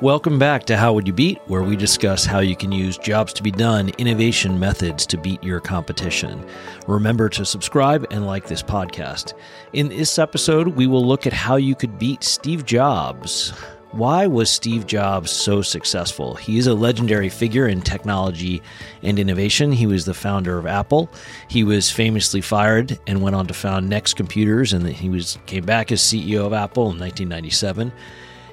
Welcome back to How Would You Beat, where we discuss how you can use jobs to be done innovation methods to beat your competition. Remember to subscribe and like this podcast. In this episode, we will look at how you could beat Steve Jobs. Why was Steve Jobs so successful? He is a legendary figure in technology and innovation. He was the founder of Apple. He was famously fired and went on to found Next Computers, and he was came back as CEO of Apple in 1997.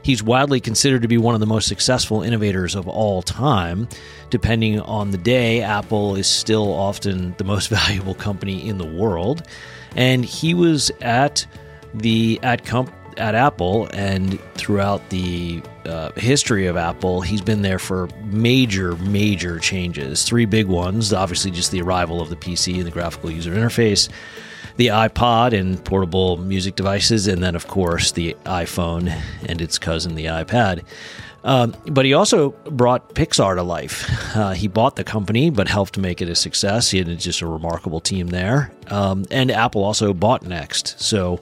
He's widely considered to be one of the most successful innovators of all time. Depending on the day, Apple is still often the most valuable company in the world. And he was at the at comp at Apple and throughout the uh, history of Apple, he's been there for major, major changes. Three big ones obviously, just the arrival of the PC and the graphical user interface, the iPod and portable music devices, and then, of course, the iPhone and its cousin, the iPad. Um, but he also brought Pixar to life. Uh, he bought the company, but helped make it a success. He had just a remarkable team there. Um, and Apple also bought Next. So,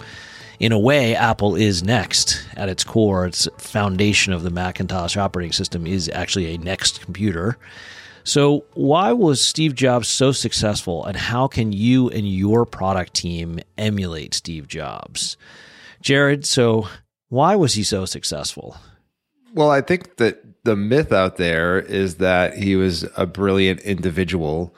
in a way, Apple is Next at its core. Its foundation of the Macintosh operating system is actually a Next computer. So, why was Steve Jobs so successful, and how can you and your product team emulate Steve Jobs? Jared, so why was he so successful? Well, I think that the myth out there is that he was a brilliant individual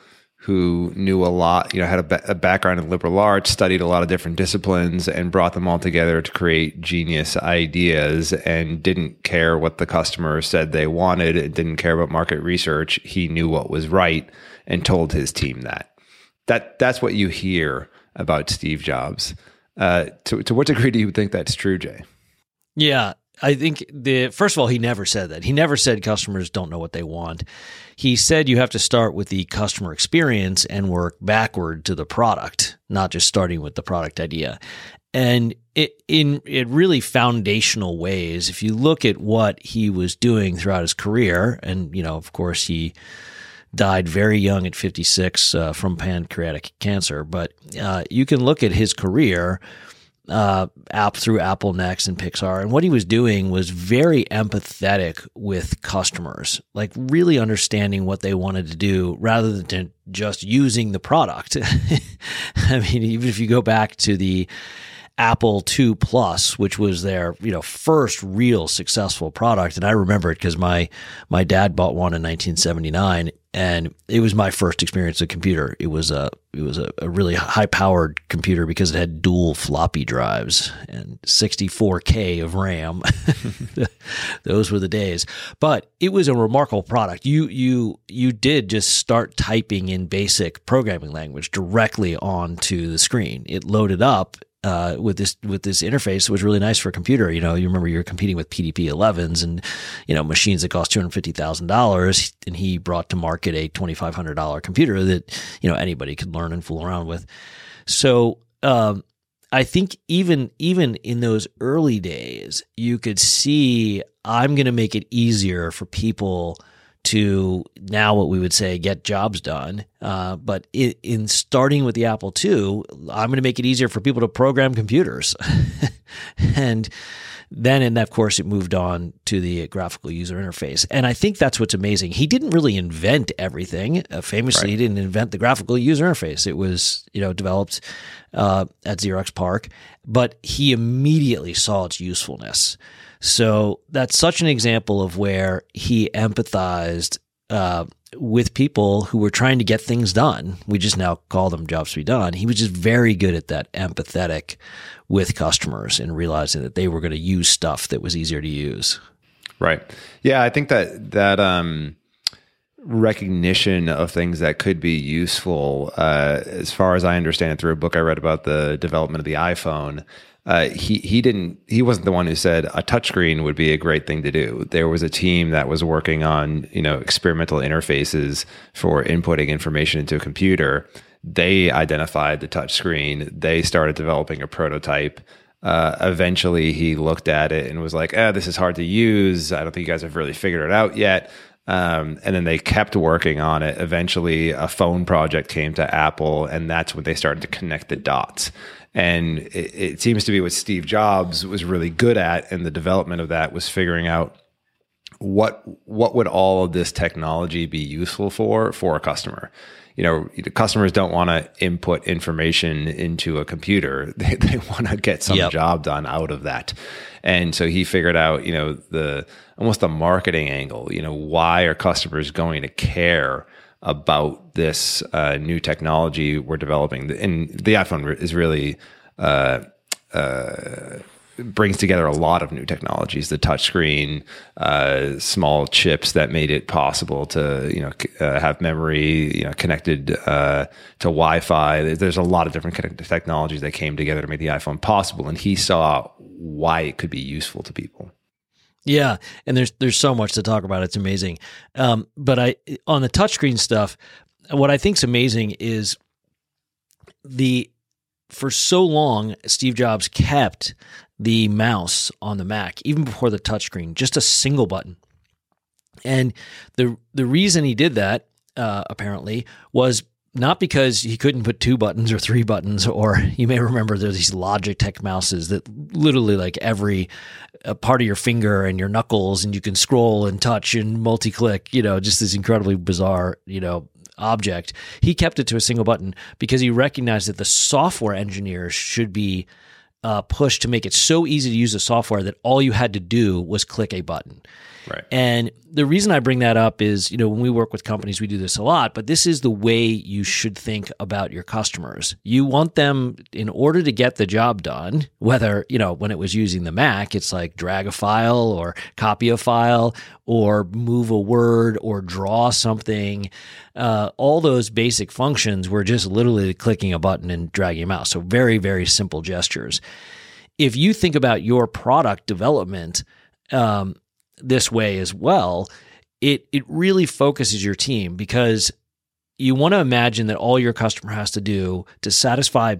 who knew a lot, you know, had a, a, background in liberal arts, studied a lot of different disciplines, and brought them all together to create genius ideas and didn't care what the customer said they wanted, didn't care about market research. He knew what was right and told his team that. That That's what you hear about Steve Jobs. Uh, to, to what degree do you think that's true, Jay? Yeah, I think the first of all, he never said that. He never said customers don't know what they want. He said you have to start with the customer experience and work backward to the product, not just starting with the product idea. And it, in in really foundational ways, if you look at what he was doing throughout his career, and you know, of course, he died very young at 56 uh, from pancreatic cancer, but uh, you can look at his career uh, app through Apple Next and Pixar. And what he was doing was very empathetic with customers, like really understanding what they wanted to do rather than just using the product. I mean, even if you go back to the Apple II Plus, which was their you know first real successful product, and I remember it because my my dad bought one in 1979, and it was my first experience with a computer. It was a it was a, a really high powered computer because it had dual floppy drives and 64k of RAM. Those were the days. But it was a remarkable product. You you you did just start typing in basic programming language directly onto the screen. It loaded up uh, with this with this interface was really nice for a computer. You know, you remember you're competing with PDP 11s and you know machines that cost two hundred fifty thousand dollars, and he brought to market a twenty five hundred dollar computer that you know anybody could learn and fool around with. So um, I think even even in those early days, you could see I'm going to make it easier for people to now what we would say get jobs done. Uh, but in, in, starting with the Apple II, I'm going to make it easier for people to program computers. and then, and of course, it moved on to the graphical user interface. And I think that's what's amazing. He didn't really invent everything. Uh, famously, right. he didn't invent the graphical user interface. It was, you know, developed uh, at Xerox PARC, but he immediately saw its usefulness. So that's such an example of where he empathized uh, with people who were trying to get things done. We just now call them jobs to be done. He was just very good at that, empathetic with customers and realizing that they were going to use stuff that was easier to use. Right. Yeah, I think that that um, recognition of things that could be useful, uh, as far as I understand it, through a book I read about the development of the iPhone uh, he he didn't he wasn't the one who said a touchscreen would be a great thing to do. There was a team that was working on you know experimental interfaces for inputting information into a computer. They identified the touchscreen. They started developing a prototype. Uh, eventually, he looked at it and was like, "Ah, this is hard to use. I don't think you guys have really figured it out yet." Um, and then they kept working on it. Eventually, a phone project came to Apple, and that's when they started to connect the dots. And it, it seems to be what Steve Jobs was really good at, and the development of that was figuring out what what would all of this technology be useful for for a customer? You know, the customers don't want to input information into a computer. They, they want to get some Yep. job done out of that. And so he figured out, you know, the almost the marketing angle. You know, why are customers going to care about this uh, new technology we're developing? And the iPhone is really uh, brings together a lot of new technologies the touchscreen uh, small chips that made it possible to you know c- uh, have memory you know connected uh, to wi-fi there's a lot of different technologies that came together to make the iphone possible and he saw why it could be useful to people Yeah, and there's there's so much to talk about. It's amazing. Um, but I on the touchscreen stuff, what I think's amazing is the for so long Steve Jobs kept the mouse on the Mac even before the touchscreen, just a single button. And the the reason he did that uh, apparently was not because he couldn't put two buttons or three buttons, or you may remember there's these Logitech mouses that literally like every uh, part of your finger and your knuckles, and you can scroll and touch and multi-click. You know, just this incredibly bizarre, you know, object. He kept it to a single button because he recognized that the software engineers should be uh, pushed to make it so easy to use the software that all you had to do was click a button. Right And the reason I bring that up is, you know, when we work with companies, we do this a lot, but this is the way you should think about your customers. You want them, in order to get the job done, whether, you know, when it was using the Mac, it's like drag a file or copy a file or move a word or draw something. Uh, all those basic functions were just literally clicking a button and dragging a mouse. So very, very simple gestures. If you think about your product development, um, this way as well, it it really focuses your team because you want to imagine that all your customer has to do to satisfy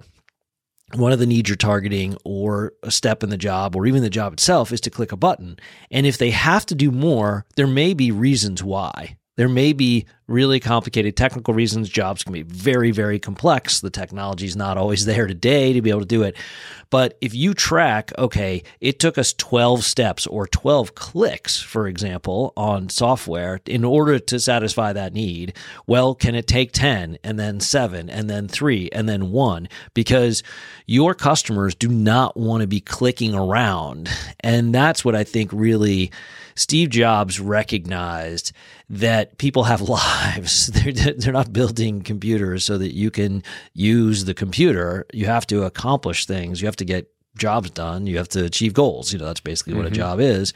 one of the needs you're targeting or a step in the job or even the job itself is to click a button. And if they have to do more, there may be reasons why. There may be really complicated technical reasons. Jobs can be very, very complex. The technology is not always there today to be able to do it. But if you track, okay, it took us 12 steps or 12 clicks, for example, on software in order to satisfy that need, well, can it take 10 and then seven and then three and then one? Because your customers do not want to be clicking around. And that's what I think really Steve Jobs recognized that people have lives. They're, they're not building computers so that you can use the computer. You have to accomplish things. You have to get jobs done. You have to achieve goals. You know, that's basically what a mm-hmm. job is.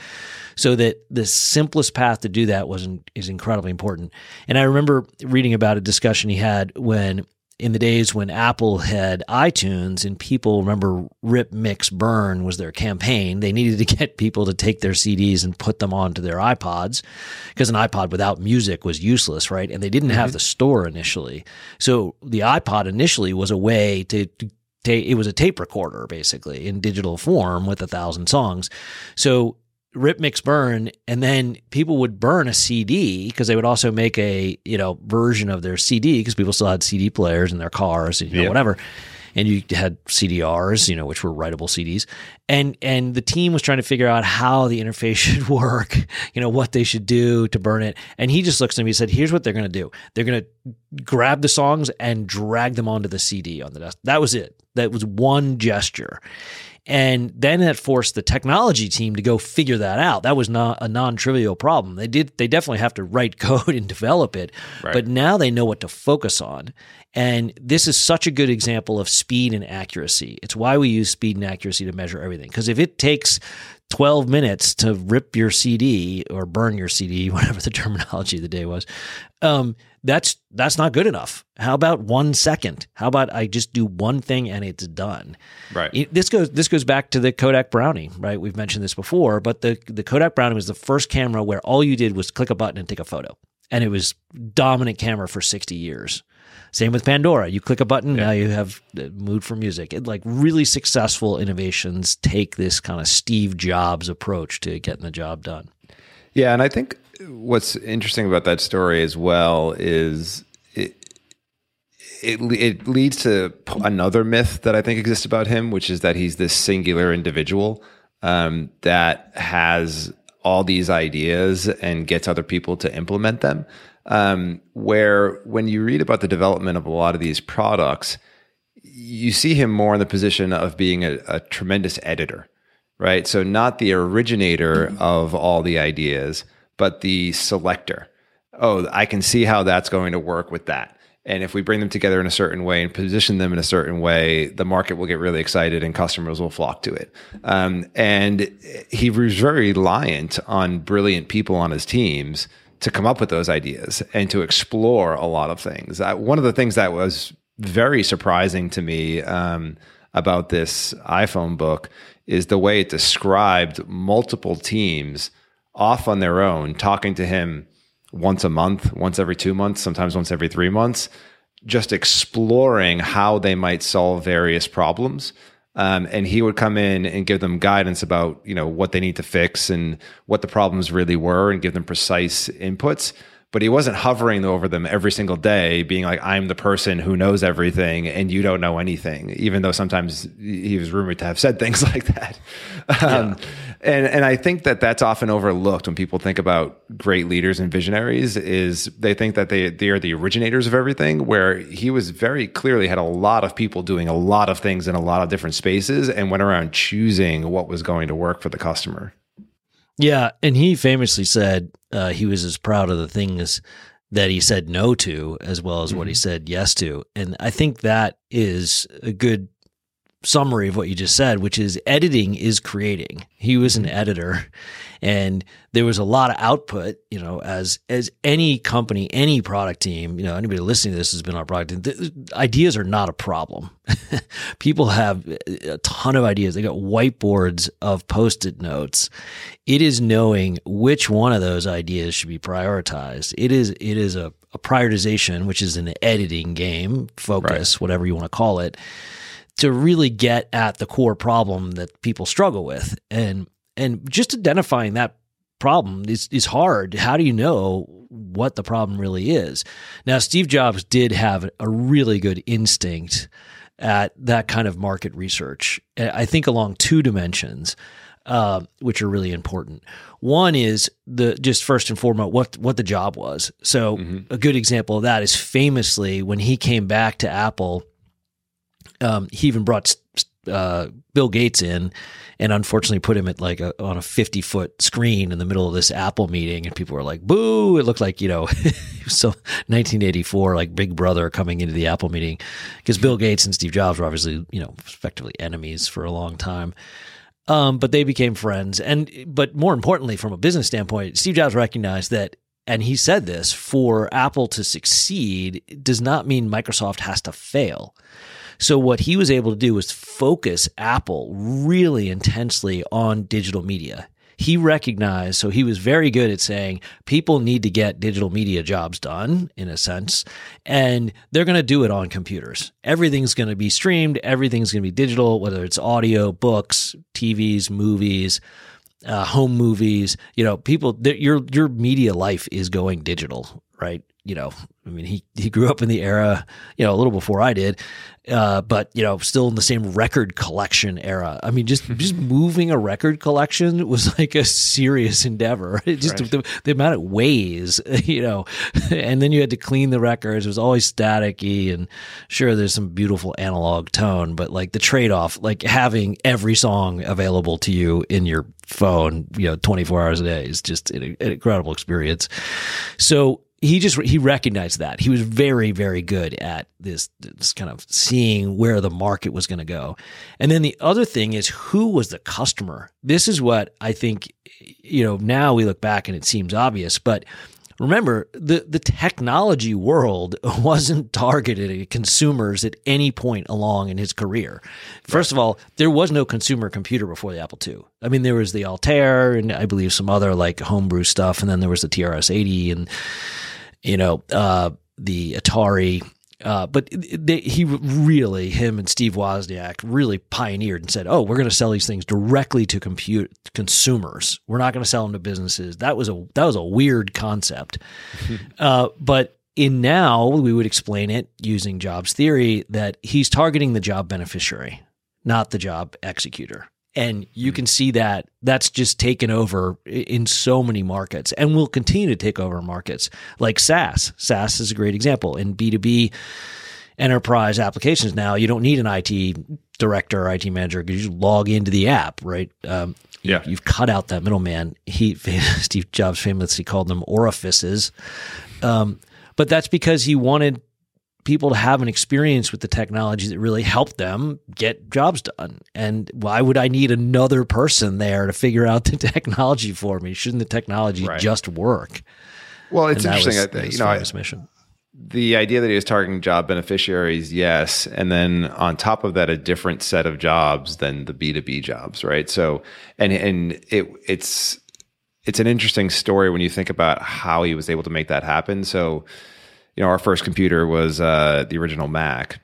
So that the simplest path to do that was is incredibly important. And I remember reading about a discussion he had when in the days when Apple had iTunes and people remember rip mix burn was their campaign. They needed to get people to take their CDs and put them onto their iPods because an iPod without music was useless, right? And they didn't have mm-hmm. the store initially. So the iPod initially was a way to, to it was a tape recorder basically in digital form with a thousand songs. So rip mix burn and then people would burn a cd because they would also make a you know version of their cd because people still had cd players in their cars and you know, Yep. whatever. And you had cdrs you know which were writable cds and and the team was trying to figure out how the interface should work you know what they should do to burn it. And he just looks at me and said here's what they're going to do. They're going to grab the songs and drag them onto the cd on the desk. That was it. That was one gesture and then that forced the technology team to go figure that out. That was not a non-trivial problem. They did they definitely have to write code and develop it, Right. but now they know what to focus on. And this is such a good example of speed and accuracy. It's why we use speed and accuracy to measure everything. Because if it takes 12 minutes to rip your CD or burn your CD, whatever the terminology of the day was, um, that's that's not good enough. How about one second? How about I just do one thing and it's done? Right. It- this goes this goes back to the Kodak Brownie, right? We've mentioned this before, but the the Kodak Brownie was the first camera where all you did was click a button and take a photo, and it was dominant camera for sixty years. Same with Pandora. You click a button, now you have the mood for music. It, like really successful innovations take this kind of Steve Jobs approach to getting the job done. Yeah, and I think what's interesting about that story as well is it it, it leads to another myth that I think exists about him, which is that he's this singular individual um, that has all these ideas and gets other people to implement them. Um, where when you read about the development of a lot of these products, you see him more in the position of being a, a tremendous editor, right? So not the originator mm-hmm. of all the ideas, but the selector. Oh, I can see how that's going to work with that. And if we bring them together in a certain way and position them in a certain way, the market will get really excited and customers will flock to it. Um, and he was very reliant on brilliant people on his teams to come up with those ideas and to explore a lot of things. Uh, one of the things that was very surprising to me um, about this iPhone book is the way it described multiple teams off on their own, talking to him once a month, once every two months, sometimes once every three months, just exploring how they might solve various problems. Um, and he would come in and give them guidance about you know what they need to fix and what the problems really were, and give them precise inputs but he wasn't hovering over them every single day, being like, I'm the person who knows everything and you don't know anything, even though sometimes he was rumored to have said things like that. Um, and, and I think that that's often overlooked when people think about great leaders and visionaries is they think that they, they are the originators of everything, where he was very clearly had a lot of people doing a lot of things in a lot of different spaces and went around choosing what was going to work for the customer. Yeah, and he famously said uh, he was as proud of the things that he said no to as well as mm-hmm. what he mm-hmm. said yes to, and I think that is a good summary of what you just said, which is editing is creating. He was an mm-hmm. editor and there was a lot of output, you know, as as any company, any product team, you know, anybody listening to this has been on product team. Ideas are not a problem. People have a ton of ideas. They got whiteboards of post-it notes. It is knowing which one of those ideas should be prioritized. It is it is a, a prioritization, which is an editing game, focus, right. whatever you want to call it to really get at the core problem that people struggle with. And and just identifying that problem is is hard. How do you know what the problem really is? Now Steve Jobs did have a really good instinct at that kind of market research. I think along two dimensions. Uh, which are really important. One is the just first and foremost what what the job was. So mm-hmm. a good example of that is famously when he came back to Apple um, he even brought uh, Bill Gates in and unfortunately put him at like a, on a 50 foot screen in the middle of this Apple meeting. And people were like, boo. It looked like, you know, so 1984, like Big Brother coming into the Apple meeting because Bill Gates and Steve Jobs were obviously, you know, effectively enemies for a long time. Um, but they became friends. And, but more importantly, from a business standpoint, Steve Jobs recognized that and he said this for Apple to succeed does not mean Microsoft has to fail. So what he was able to do was focus Apple really intensely on digital media. He recognized, so he was very good at saying people need to get digital media jobs done in a sense, and they're going to do it on computers. Everything's going to be streamed, everything's going to be digital, whether it's audio, books, TVs, movies, uh, home movies. You know, people, your your media life is going digital, right? You know, I mean, he he grew up in the era, you know, a little before I did, uh, but you know, still in the same record collection era. I mean, just just moving a record collection was like a serious endeavor. It just right. the, the, amount of ways, you know, and then you had to clean the records. It was always staticky, and sure, there's some beautiful analog tone, but like the trade off, like having every song available to you in your phone, you know, 24 hours a day is just an, an incredible experience. So he just he recognized that. He was very very good at this this kind of seeing where the market was going to go. And then the other thing is who was the customer? This is what i think you know now we look back and it seems obvious but remember the the technology world wasn't targeted at consumers at any point along in his career first right. of all there was no consumer computer before the apple ii i mean there was the altair and i believe some other like homebrew stuff and then there was the trs-80 and you know, uh, the Atari. Uh, but they, he really, him and Steve Wozniak really pioneered and said, "Oh, we're going to sell these things directly to compute consumers. We're not going to sell them to businesses." That was a that was a weird concept. uh, but in now, we would explain it using Jobs theory that he's targeting the job beneficiary, not the job executor. And you can see that that's just taken over in so many markets and will continue to take over markets like SaaS. SaaS is a great example in B2B enterprise applications now. You don't need an IT director or IT manager because you log into the app, right? Um, yeah. You've cut out that middleman. He, Steve Jobs famously called them orifices. Um, but that's because he wanted people to have an experience with the technology that really helped them get jobs done. And why would I need another person there to figure out the technology for me? Shouldn't the technology right. just work? Well, it's interesting. Was, I, you know, I, mission. the idea that he was targeting job beneficiaries, yes, and then on top of that, a different set of jobs than the B two B jobs, right? So, and and it it's it's an interesting story when you think about how he was able to make that happen. So you know, our first computer was uh, the original Mac.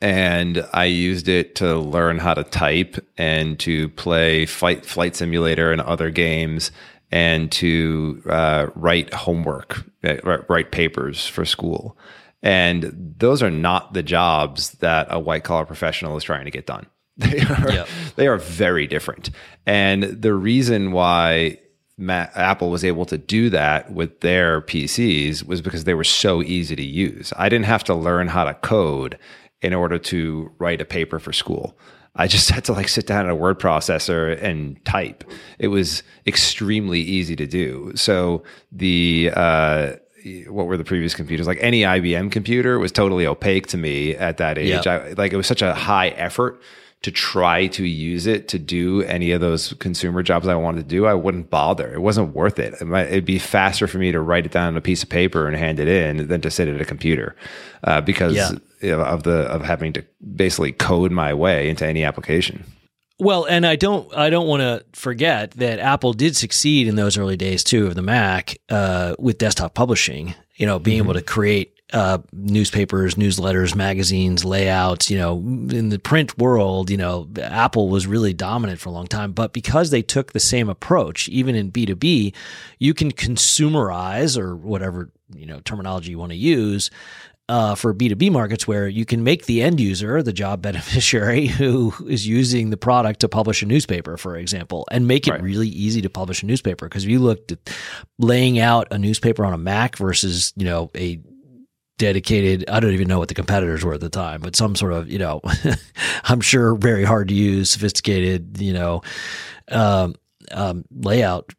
And I used it to learn how to type and to play Flight, Flight Simulator and other games and to uh, write homework, uh, write papers for school. And those are not the jobs that a white collar professional is trying to get done. They are, yep. they are very different. And the reason why Apple was able to do that with their PCs was because they were so easy to use. I didn't have to learn how to code in order to write a paper for school. I just had to like sit down at a word processor and type. It was extremely easy to do. So the uh, what were the previous computers like? Any IBM computer was totally opaque to me at that age. Yep. I, like it was such a high effort to try to use it to do any of those consumer jobs I wanted to do, I wouldn't bother. It wasn't worth it. it might, it'd be faster for me to write it down on a piece of paper and hand it in than to sit at a computer uh, because yeah. you know, of the of having to basically code my way into any application. Well, and I don't I don't want to forget that Apple did succeed in those early days too of the Mac uh, with desktop publishing. You know, being mm-hmm. able to create uh, newspapers, newsletters, magazines, layouts. You know, in the print world, you know, Apple was really dominant for a long time. But because they took the same approach, even in B two B, you can consumerize or whatever you know terminology you want to use. Uh, for B2B markets, where you can make the end user, the job beneficiary who is using the product to publish a newspaper, for example, and make it right. really easy to publish a newspaper. Because if you looked at laying out a newspaper on a Mac versus, you know, a dedicated i don't even know what the competitors were at the time but some sort of you know i'm sure very hard to use sophisticated you know um, um, layout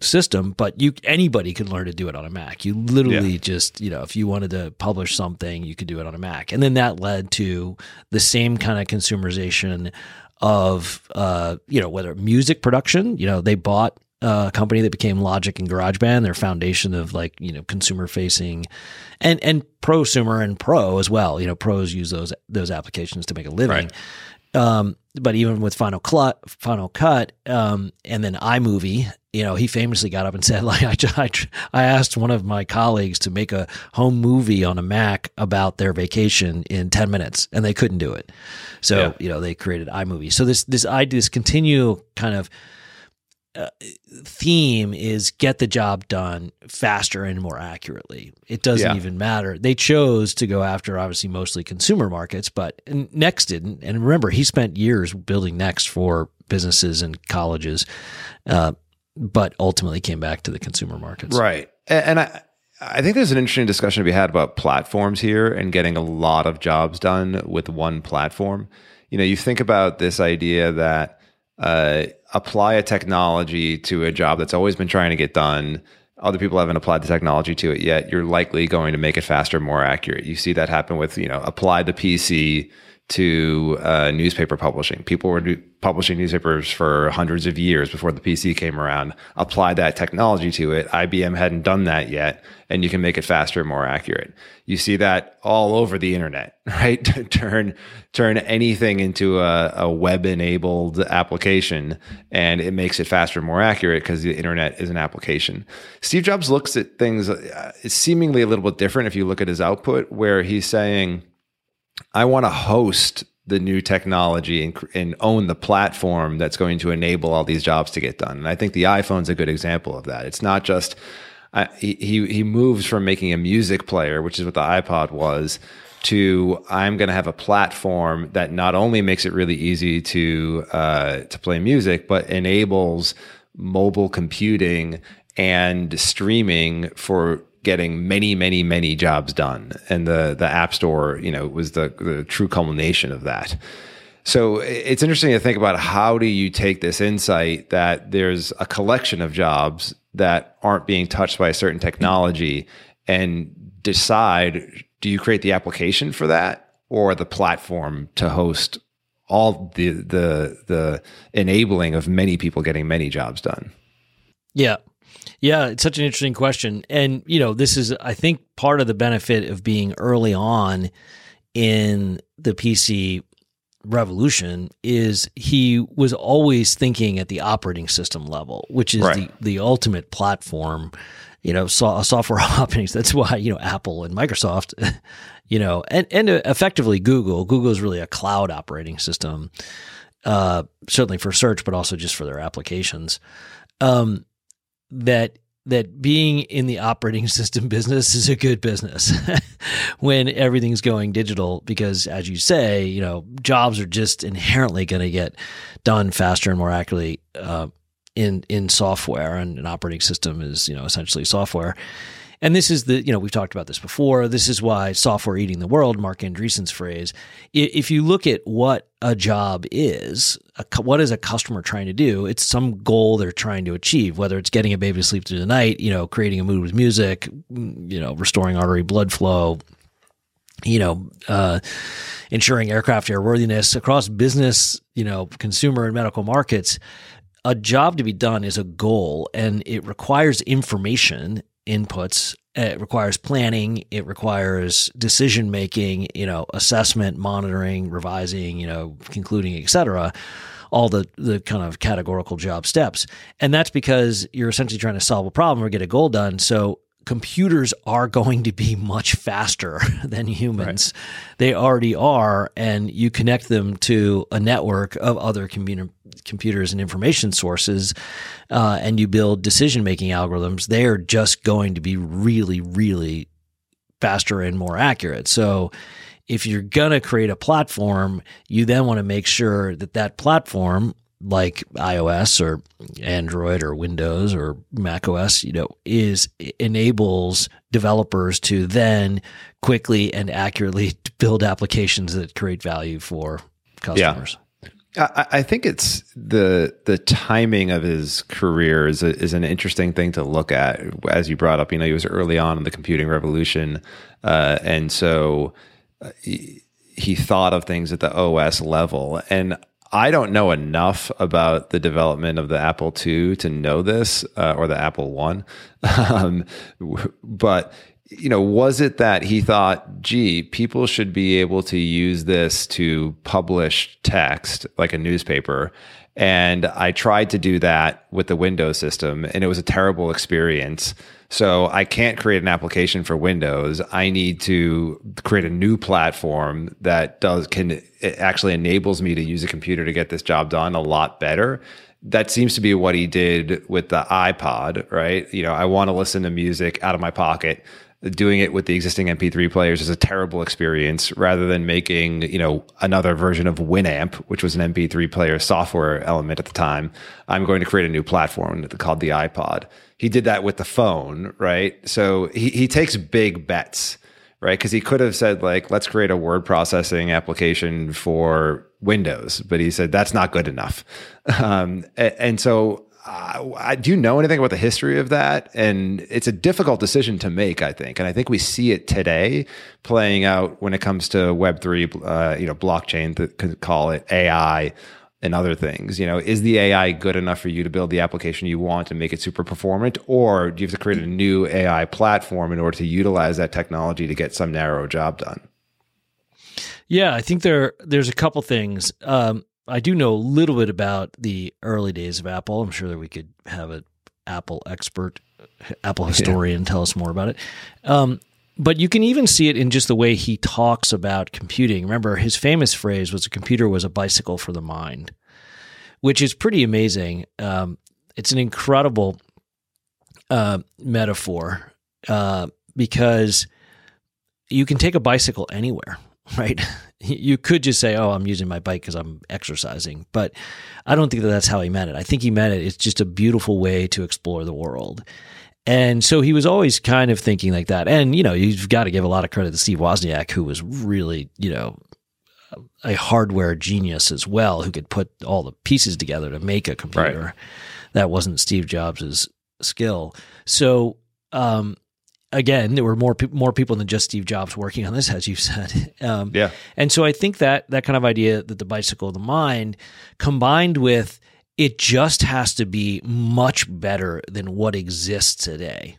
system but you anybody could learn to do it on a mac you literally yeah. just you know if you wanted to publish something you could do it on a mac and then that led to the same kind of consumerization of uh, you know whether music production you know they bought uh, company that became Logic and GarageBand, their foundation of like you know consumer facing, and and prosumer and pro as well. You know, pros use those those applications to make a living. Right. Um, but even with Final Cut, Final Cut, um, and then iMovie, you know, he famously got up and said, like, I, I, I asked one of my colleagues to make a home movie on a Mac about their vacation in 10 minutes and they couldn't do it. So, yeah. you know, they created iMovie. So this, this, I, this continual kind of, uh, theme is get the job done faster and more accurately. It doesn't yeah. even matter. They chose to go after obviously mostly consumer markets, but Next didn't. And remember, he spent years building Next for businesses and colleges, uh, but ultimately came back to the consumer markets. Right. And I, I think there's an interesting discussion to be had about platforms here and getting a lot of jobs done with one platform. You know, you think about this idea that uh, apply a technology to a job that's always been trying to get done. Other people haven't applied the technology to it yet. You're likely going to make it faster, more accurate. You see that happen with, you know, apply the PC to uh, newspaper publishing. People were publishing newspapers for hundreds of years before the PC came around. Apply that technology to it. IBM hadn't done that yet, and you can make it faster and more accurate. You see that all over the internet, right? turn turn anything into a, a web-enabled application, and it makes it faster and more accurate because the internet is an application. Steve Jobs looks at things uh, seemingly a little bit different if you look at his output, where he's saying I want to host the new technology and, and, own the platform that's going to enable all these jobs to get done. And I think the iPhone's a good example of that. It's not just he he moves from making a music player, which is what the iPod was, to I'm going to have a platform that not only makes it really easy to uh, to play music, but enables mobile computing and streaming for getting many, many, many jobs done. And the the App Store, you know, was the the true culmination of that. So it's interesting to think about how do you take this insight that there's a collection of jobs that aren't being touched by a certain technology and decide do you create the application for that or the platform to host all the the the enabling of many people getting many jobs done? Yeah. Yeah, it's such an interesting question. And you know, this is I think part of the benefit of being early on in the PC revolution is he was always thinking at the operating system level, which is right. the, the ultimate platform, you know, so, software operating. That's why, you know, Apple and Microsoft, you know, and, and effectively Google, Google is really a cloud operating system, uh, certainly for search, but also just for their applications. Um, that that being in the operating system business is a good business when everything's going digital because as you say you know jobs are just inherently going to get done faster and more accurately uh, in in software and an operating system is you know essentially software and this is the, you know, we've talked about this before. This is why software eating the world, Marc Andreessen's phrase. If you look at what a job is, what is a customer trying to do? It's some goal they're trying to achieve, whether it's getting a baby to sleep through the night, you know, creating a mood with music, you know, restoring artery blood flow, you know, uh, ensuring aircraft airworthiness across business, you know, consumer and medical markets. A job to be done is a goal and it requires information inputs. It requires planning. It requires decision making. You know, assessment, monitoring, revising. You know, concluding, etc. All the the kind of categorical job steps, and that's because you're essentially trying to solve a problem or get a goal done. So computers are going to be much faster than humans. Right. They already are, and you connect them to a network of other computer, computers and information sources, uh, and you build decision making algorithms. They are just going to be really, really faster and more accurate. So, if you're going to create a platform, you then want to make sure that that platform like iOS or Android or Windows or Mac OS, you know, is enables developers to then quickly and accurately build applications that create value for customers. Yeah. I, I think it's the the timing of his career is a, is an interesting thing to look at. As you brought up, you know, he was early on in the computing revolution, uh, and so uh, he, he thought of things at the OS level. And I don't know enough about the development of the Apple II to know this uh, or the Apple One, um, but you know, was it that he thought, gee, people should be able to use this to publish text like a newspaper? And I tried to do that with the Windows system, and it was a terrible experience. So I can't create an application for Windows. I need to create a new platform that does can actually enables me to use a computer to get this job done a lot better. That seems to be what he did with the iPod, right? You know, I want to listen to music out of my pocket doing it with the existing MP3 players is a terrible experience rather than making, you know, another version of Winamp, which was an MP3 player software element at the time. I'm going to create a new platform called the iPod. He did that with the phone, right? So he, he takes big bets, right? Because he could have said, like, let's create a word processing application for Windows, but he said that's not good enough. Um, and, and so uh, do you know anything about the history of that? And it's a difficult decision to make, I think. And I think we see it today playing out when it comes to Web three, uh, you know, blockchain, could call it AI and other things. You know, is the AI good enough for you to build the application you want and make it super performant, or do you have to create a new AI platform in order to utilize that technology to get some narrow job done? Yeah, I think there there's a couple things. Um, I do know a little bit about the early days of Apple. I'm sure that we could have an Apple expert, Apple historian, yeah. tell us more about it. Um, but you can even see it in just the way he talks about computing. Remember, his famous phrase was a computer was a bicycle for the mind, which is pretty amazing. Um, it's an incredible uh, metaphor uh, because you can take a bicycle anywhere, right? You could just say, "Oh, I'm using my bike because I'm exercising," but I don't think that that's how he meant it. I think he meant it. It's just a beautiful way to explore the world. And so he was always kind of thinking like that. And, you know, you've got to give a lot of credit to Steve Wozniak, who was really, you know, a hardware genius as well, who could put all the pieces together to make a computer. Right. That wasn't Steve Jobs' skill. So, um, again, there were more pe- more people than just Steve Jobs working on this, as you said. Um, yeah, and so I think that that kind of idea that the bicycle of the mind, combined with it just has to be much better than what exists today.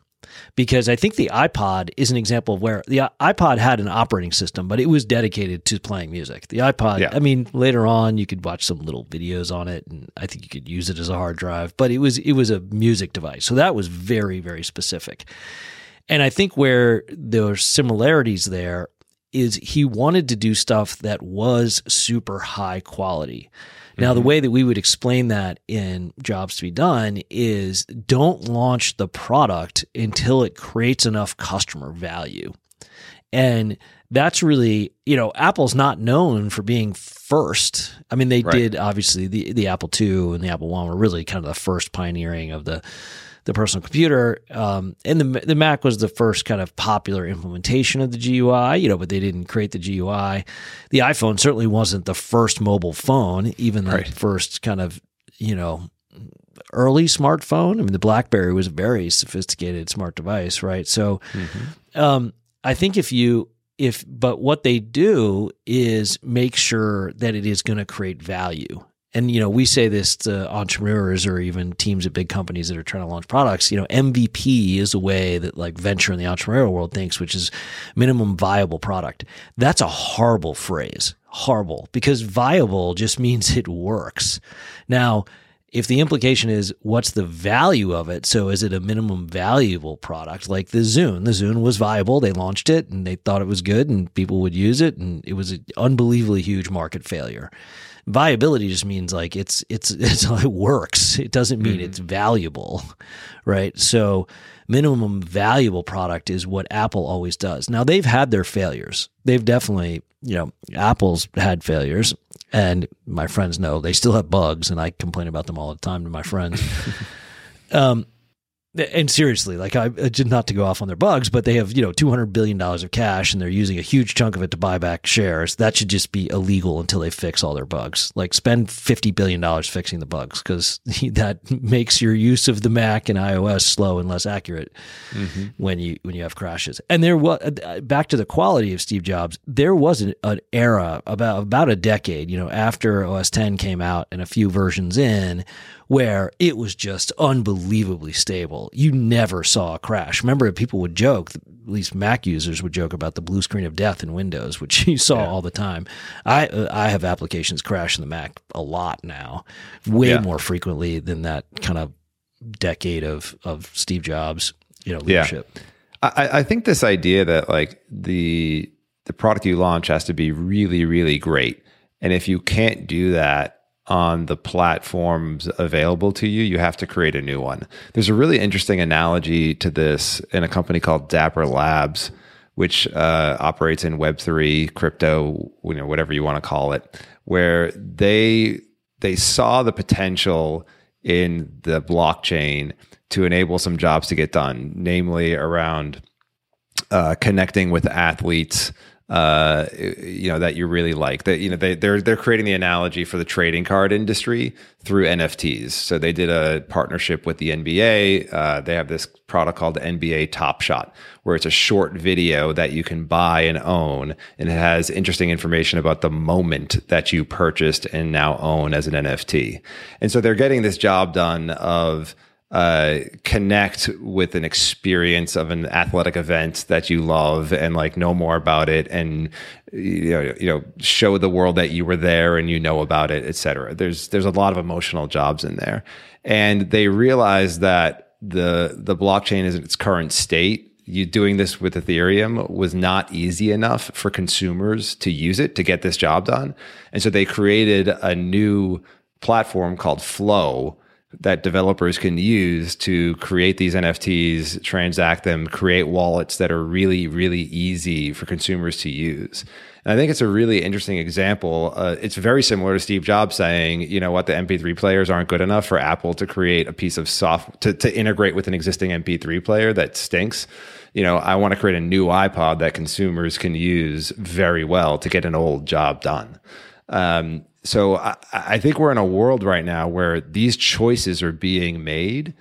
Because I think the iPod is an example of where the iPod had an operating system, but it was dedicated to playing music. The iPod, yeah. I mean, later on you could watch some little videos on it, and I think you could use it as a hard drive. But it was it was a music device, so that was very very specific. And I think where there are similarities there is he wanted to do stuff that was super high quality. Now, the mm-hmm. way that we would explain that in Jobs to be Done is don't launch the product until it creates enough customer value. And that's really, you know, Apple's not known for being first. I mean, they right. did obviously the the Apple II and the Apple One were really kind of the first pioneering of the the personal computer. Um, and the the Mac was the first kind of popular implementation of the GUI, you know, but they didn't create the GUI. The iPhone certainly wasn't the first mobile phone, even the right. first kind of, you know, early smartphone. I mean, the BlackBerry was a very sophisticated smart device, right? So, mm-hmm. um, I think if you if but what they do is make sure that it is going to create value and you know we say this to entrepreneurs or even teams at big companies that are trying to launch products you know mvp is a way that like venture in the entrepreneurial world thinks which is minimum viable product. That's a horrible phrase. Horrible. Because viable just means it works. Now if the implication is what's the value of it? So is it a minimum valuable product? Like the zune. The zune was viable. They launched it and they thought it was good and people would use it and it was an unbelievably huge market failure viability just means like it's it's it's it works. It doesn't mean mm-hmm. it's valuable, right? So minimum valuable product is what Apple always does. Now they've had their failures. They've definitely, you know, Apple's had failures and my friends know they still have bugs and I complain about them all the time to my friends. um and seriously, like I not to go off on their bugs, but they have you know two hundred billion dollars of cash, and they're using a huge chunk of it to buy back shares. That should just be illegal until they fix all their bugs. Like spend fifty billion dollars fixing the bugs because that makes your use of the Mac and iOS slow and less accurate mm-hmm. when you when you have crashes. And there was uh, back to the quality of Steve Jobs. There was an, an era about about a decade, you know, after OS ten came out and a few versions in where it was just unbelievably stable. You never saw a crash. Remember, people would joke, at least Mac users would joke about the blue screen of death in Windows, which you saw yeah. all the time. I uh, I have applications crash in the Mac a lot now, way yeah. more frequently than that kind of decade of of Steve Jobs, you know, leadership. Yeah. I, I think this idea that like the the product you launch has to be really, really great. And if you can't do that, on the platforms available to you, you have to create a new one. There's a really interesting analogy to this in a company called Dapper Labs, which uh, operates in Web3, crypto, you know, whatever you want to call it, where they they saw the potential in the blockchain to enable some jobs to get done, namely around uh, connecting with athletes uh, you know that you really like that you know they they're they're creating the analogy for the trading card industry through NFTs. So they did a partnership with the NBA. Uh, they have this product called NBA Top Shot, where it's a short video that you can buy and own, and it has interesting information about the moment that you purchased and now own as an NFT. And so they're getting this job done of uh, connect with an experience of an athletic event that you love and like know more about it and you know you know show the world that you were there and you know about it etc there's there's a lot of emotional jobs in there. And they realize that the the blockchain is in its current state. You doing this with ethereum was not easy enough for consumers to use it to get this job done. And so they created a new platform called flow that developers can use to create these NFTs, transact them, create wallets that are really, really easy for consumers to use. And I think it's a really interesting example. Uh, it's very similar to Steve Jobs saying, you know what, the MP3 players aren't good enough for Apple to create a piece of soft to, to integrate with an existing MP3 player that stinks. You know, I want to create a new iPod that consumers can use very well to get an old job done. Um, so I, I think we're in a world right now where these choices are being made,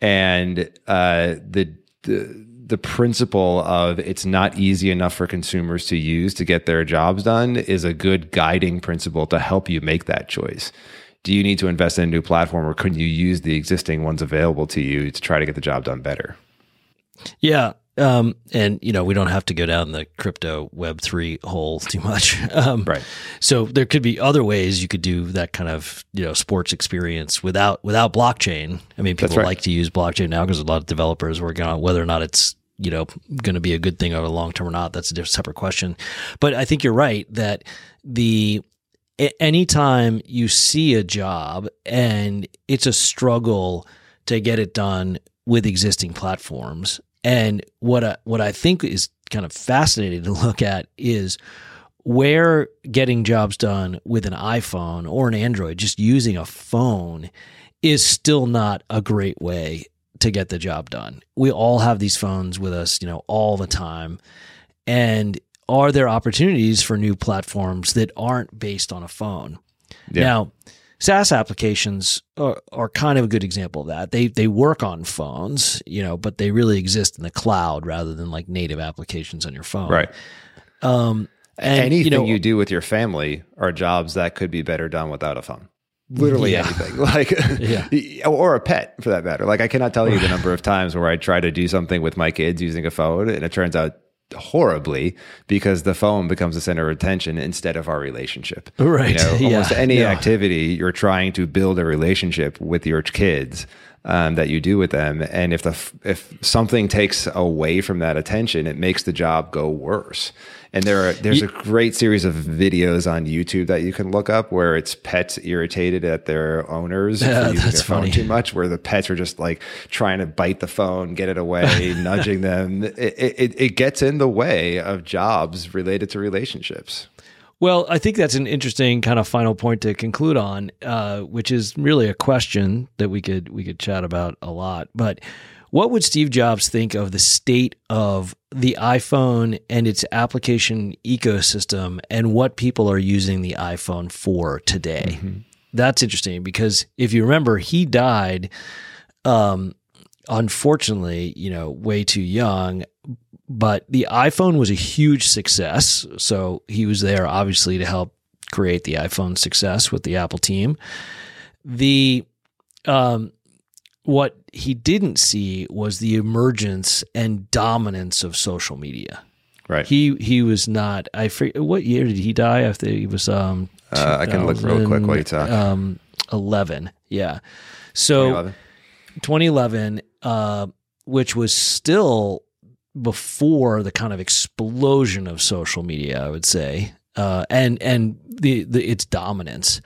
and uh, the the the principle of it's not easy enough for consumers to use to get their jobs done is a good guiding principle to help you make that choice. Do you need to invest in a new platform or can you use the existing ones available to you to try to get the job done better? Yeah. Um, and you know, we don't have to go down the crypto web three hole too much. Um, right. So there could be other ways you could do that kind of, you know, sports experience without, without blockchain. I mean, people right. like to use blockchain now because a lot of developers are working on whether or not it's, you know, going to be a good thing over the long term or not. That's a separate question. But I think you're right that the, anytime you see a job and it's a struggle to get it done with existing platforms and what I, what I think is kind of fascinating to look at is where getting jobs done with an iPhone or an Android, just using a phone, is still not a great way to get the job done. We all have these phones with us, you know, all the time. And are there opportunities for new platforms that aren't based on a phone? Yeah. Now, SaaS applications are, are, kind of a good example of that. They they work on phones, you know, but they really exist in the cloud rather than like native applications on your phone. Right. Um, and, anything you, know, you do with your family are jobs that could be better done without a phone. Literally yeah. anything, like, yeah. or a pet for that matter. Like, I cannot tell you the number of times where I try to do something with my kids using a phone, and it turns out horribly because the phone becomes the center of attention instead of our relationship. Right. You know, almost yeah. any yeah. activity you're trying to build a relationship with your kids um, that you do with them, and if the if something takes away from that attention, it makes the job go worse. And there are there's a great series of videos on YouTube that you can look up where it's pets irritated at their owners yeah, using their phone too much, where the pets are just like trying to bite the phone, get it away, nudging them. It, it, it gets in the way of jobs related to relationships. Well, I think that's an interesting kind of final point to conclude on, uh, which is really a question that we could we could chat about a lot. But what would Steve Jobs think of the state of the iPhone and its application ecosystem and what people are using the iPhone for today? Mm-hmm. That's interesting because if you remember, he died, um, unfortunately, you know, way too young. But the iPhone was a huge success. So he was there, obviously, to help create the iPhone success with the Apple team. The um, what he didn't see was the emergence and dominance of social media. Right. He he was not. I forget what year did he die? After he was um. Uh, I can look real quick while you talk. Um, eleven. Yeah. So 2011, 2011 uh, which was still before the kind of explosion of social media, I would say, uh, and and the, the its dominance.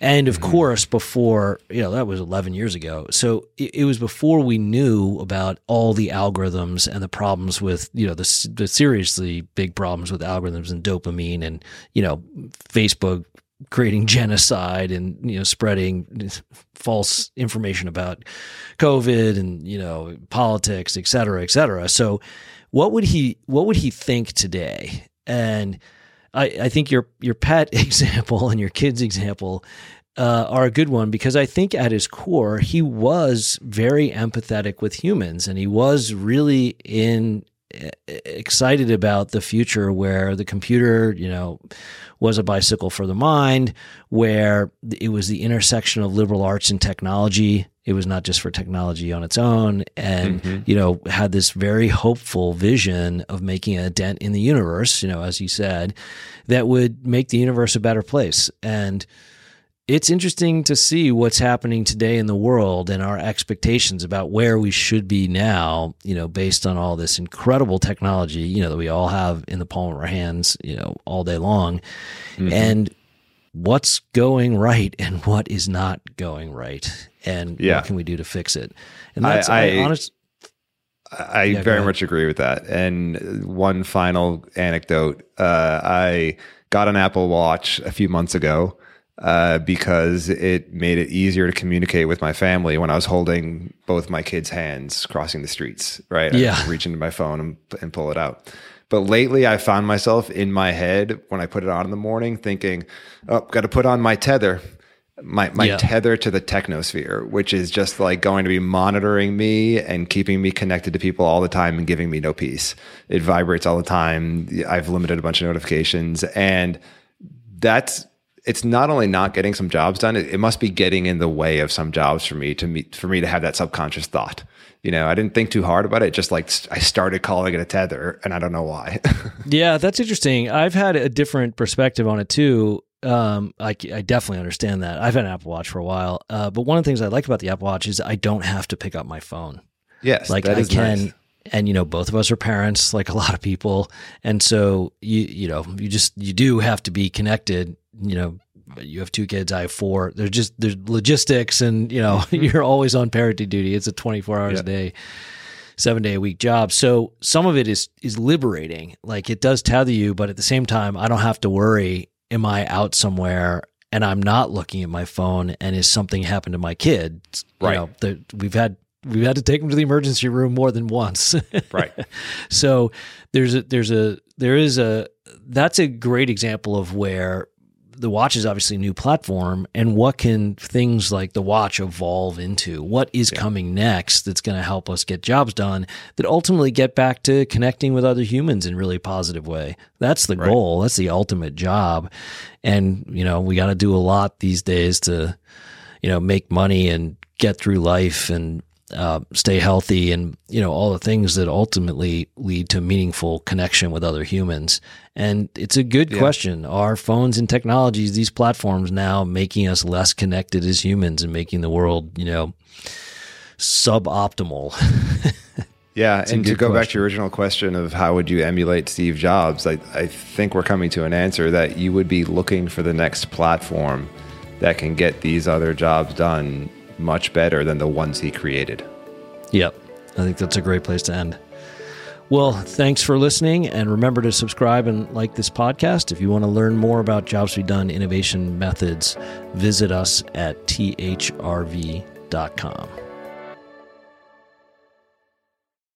And of mm-hmm. course, before, you know, that was 11 years ago. So it, it, was before we knew about all the algorithms and the problems with, you know, the, the seriously big problems with algorithms and dopamine and, you know, Facebook creating genocide and, you know, spreading false information about COVID and, you know, politics, et cetera, et cetera. So what would he, what would he think today? And, I, I think your your pet example and your kids example uh, are a good one because I think at his core he was very empathetic with humans and he was really in excited about the future where the computer you know was a bicycle for the mind where it was the intersection of liberal arts and technology it was not just for technology on its own and mm-hmm. you know had this very hopeful vision of making a dent in the universe you know as you said that would make the universe a better place and it's interesting to see what's happening today in the world and our expectations about where we should be now, you know, based on all this incredible technology, you know, that we all have in the palm of our hands, you know, all day long. Mm-hmm. And what's going right and what is not going right. and Yeah. what can we do to fix it? And that's I- I, I- honest. I Yeah, very much agree with that. And one final anecdote: uh, I got an Apple Watch a few months ago uh, because it made it easier to communicate with my family when I was holding both my kids' hands crossing the streets. Right? I Yeah. could reach into my phone and, and pull it out. But lately, I found myself in my head when I put it on in the morning, thinking, "Oh, got to put on my tether." my my Yeah. tether to the technosphere, which is just like going to be monitoring me and keeping me connected to people all the time and giving me no peace. It vibrates all the time. I've limited a bunch of notifications, and that's it's not only not getting some jobs done; it, it must be getting in the way of some jobs for me to meet for me to have that subconscious thought. You know, I didn't think too hard about it. Just like I started calling it a tether, and I don't know why. Yeah, that's interesting. I've had a different perspective on it too. Um, I, I definitely understand that. I've had an Apple Watch for a while, uh, but one of the things I like about the Apple Watch is I don't have to pick up my phone. yes, like that I is can, nice. and you know, both of us are parents, like a lot of people, and so you you know, you just you do have to be connected. You know, you have two kids, I have four. There's just there's logistics, and you know, you're always on parenting duty. It's a 24 hours Yeah. a day seven day a week job. So some of it is is liberating. Like it does tether you, but at the same time, I don't have to worry. Am I out somewhere and I'm not looking at my phone? And is something happened to my kid? You Right. know, the, we've had we've had to take them to the emergency room more than once. right. so there's a there's a there is a that's a great example of where the watch is obviously a new platform and what can things like the watch evolve into? What is coming next that's going to help us get jobs done that ultimately get back to connecting with other humans in a really positive way? That's the Right. goal. That's the ultimate job. And you know we got to do a lot these days to you know make money and get through life and uh, stay healthy and you know all the things that ultimately lead to meaningful connection with other humans. And it's a good question. Are phones and technologies these platforms now making us less connected as humans and making the world you know suboptimal? Yeah, and to go back to your original question of how would you emulate Steve Jobs, I, I think we're coming to an answer that you would be looking for the next platform that can get these other jobs done much better than the ones he created. Yep. I think that's a great place to end. Well, thanks for listening. And remember to subscribe and like this podcast. If you want to learn more about Jobs to be Done innovation methods, visit us at thrv.com.